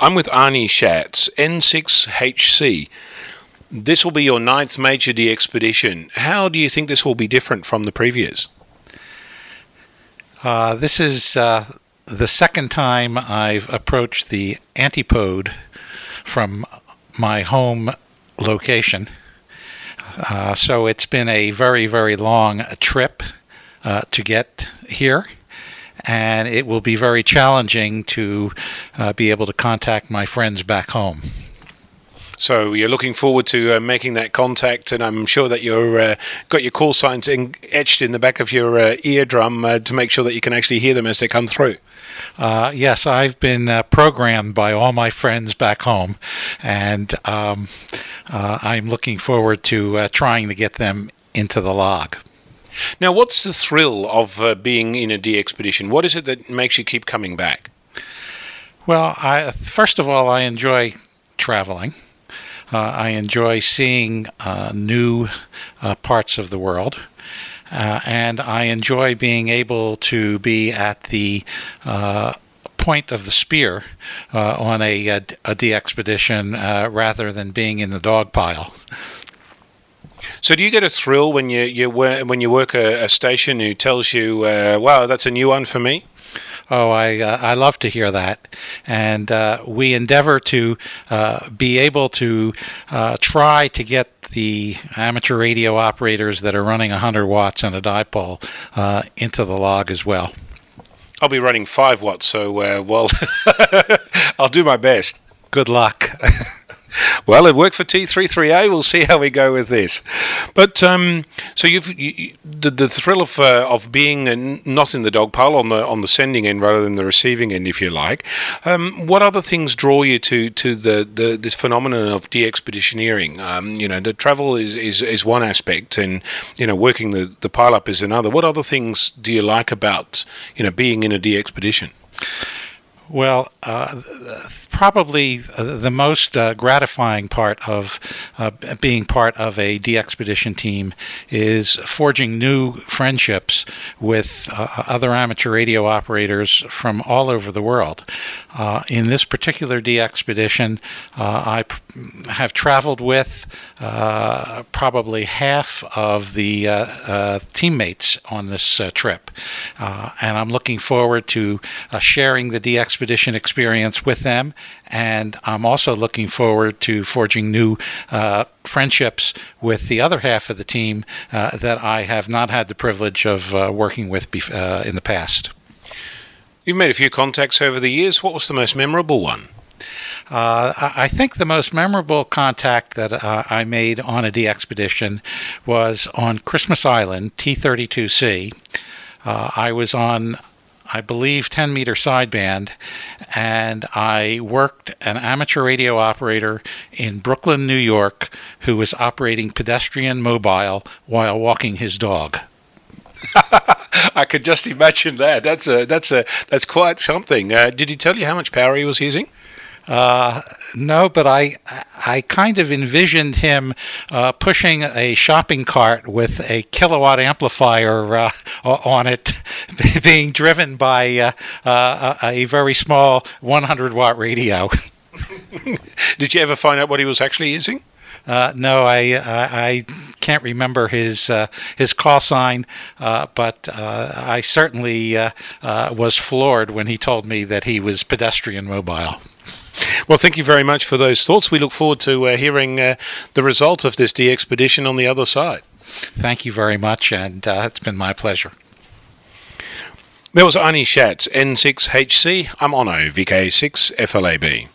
I'm with Arnie Shatz, N6HC. This will be your ninth major DXpedition. How do you think this will be different from the previous? Uh, this is uh, the second time I've approached the antipode from my home location. Uh, so it's been a very, very long trip uh, to get here, and it will be very challenging to uh, be able to contact my friends back home. So you're looking forward to uh, making that contact, and I'm sure that you've uh, got your call signs in, etched in the back of your uh, eardrum uh, to make sure that you can actually hear them as they come through. Uh, yes, I've been uh, programmed by all my friends back home, and um, I'm looking forward to trying to get them into the log. Now, what's the thrill of being in a DXpedition? What is it that makes you keep coming back? Well, I, first of all, I enjoy traveling. Uh, I enjoy seeing uh, new uh, parts of the world. Uh, and I enjoy being able to be at the uh, point of the spear uh, on a, a, a D expedition rather than being in the dog pile. So, do you get a thrill when you, you when you work a, a station who tells you, "Wow, that's a new one for me"? Oh, I uh, I love to hear that, and uh, we endeavor to uh, be able to uh, try to get the amateur radio operators that are running 100 watts on a dipole uh, into the log as well. I'll be running five watts, so uh, well, I'll do my best. Good luck. well, it worked for T33A. We'll see how we go with this. But um, so you've you, the, the thrill of uh, of being not in the dog pile on the on the sending end rather than the receiving end, if you like. Um, what other things draw you to to the, the this phenomenon of DXpeditioneering? Um, you know, the travel is, is is one aspect, and you know, working the the pile up is another. What other things do you like about you know being in a DXpedition? Well, uh, probably the most uh, gratifying part of uh, being part of a DXpedition team is forging new friendships with uh, other amateur radio operators from all over the world. Uh, in this particular DXpedition, uh, I have traveled with probably half of the teammates on this trip, and I'm looking forward to sharing the DXpedition expedition experience with them. And I'm also looking forward to forging new uh, friendships with the other half of the team uh, that I have not had the privilege of uh, working with uh, in the past. You've made a few contacts over the years. What was the most memorable one? Uh, I think the most memorable contact that uh, I made on a DXpedition was on Christmas Island, T32C. Uh, I was on I believe, 10 meter sideband, and I worked an amateur radio operator in Brooklyn, New York, who was operating pedestrian mobile while walking his dog. I could just imagine that. That's a that's a that's quite something. Uh, did he tell you how much power he was using? Uh, no, but I I kind of envisioned him uh, pushing a shopping cart with a kilowatt amplifier uh, on it, being driven by uh, uh, a very small 100 watt radio. Did you ever find out what he was actually using? Uh, no, I, I, I can't remember his uh, his call sign, uh, but I certainly was floored when he told me that he was pedestrian mobile. Well, thank you very much for those thoughts. We look forward to uh, hearing uh, the result of this DXpedition on the other side. Thank you very much, and uh, it's been my pleasure. There was Arnie Shatz, N6HC. I'm Onno, VK6FLAB.